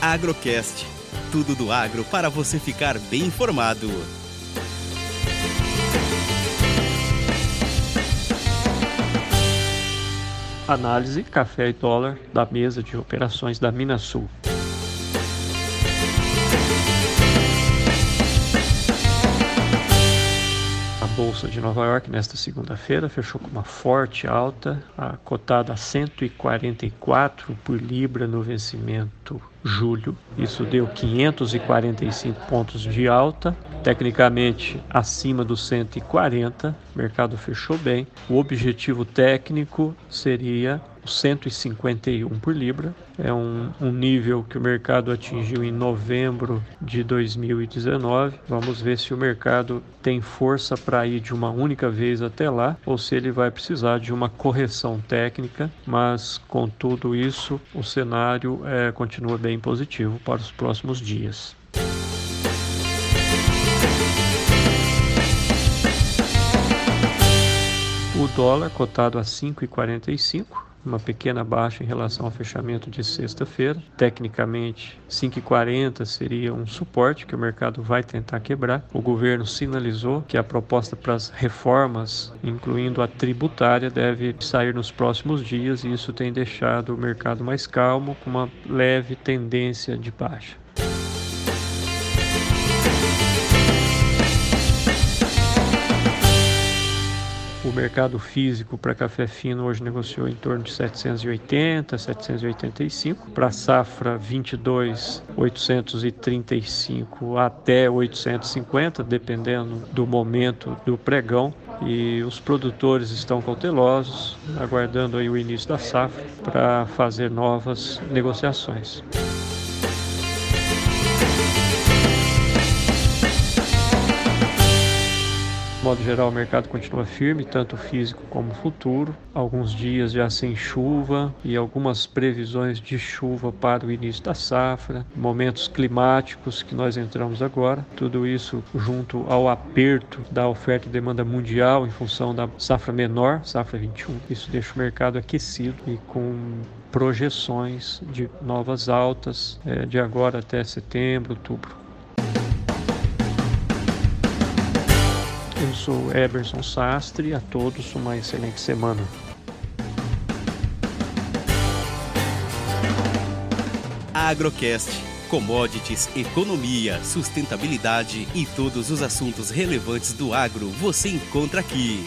Agrocast. Tudo do agro para você ficar bem informado. Análise café e dólar da mesa de operações da Minasul. Bolsa de Nova York nesta segunda-feira fechou com uma forte alta, cotada a 144 por libra no vencimento julho. Isso deu 545 pontos de alta, tecnicamente acima dos 140. O mercado fechou bem. O objetivo técnico seria 151 por libra. É um, um, nível que o mercado atingiu em novembro de 2019. Vamos ver se o mercado tem força para ir de uma única vez até lá ou se ele vai precisar de uma correção técnica. Mas com tudo isso, o cenário é, continua bem positivo para os próximos dias. O dólar cotado a 5,45 uma pequena baixa em relação ao fechamento de sexta-feira. Tecnicamente, 5,40 seria um suporte que o mercado vai tentar quebrar. O governo sinalizou que a proposta para as reformas, incluindo a tributária, deve sair nos próximos dias e isso tem deixado o mercado mais calmo, com uma leve tendência de baixa. O mercado físico para café fino hoje negociou em torno de 780, 785. Para safra 22, 835 até 850, dependendo do momento do pregão. E os produtores estão cautelosos, aguardando aí o início da safra para fazer novas negociações. Modo geral, o mercado continua firme, tanto físico como futuro. Alguns dias já sem chuva e algumas previsões de chuva para o início da safra, momentos climáticos que nós entramos agora. Tudo isso junto ao aperto da oferta e demanda mundial em função da safra menor, safra 21. Isso deixa o mercado aquecido e com projeções de novas altas é, de agora até setembro, outubro. Eu sou Eberson Sastre. A todos uma excelente semana. Agrocast. Commodities, economia, sustentabilidade e todos os assuntos relevantes do agro você encontra aqui.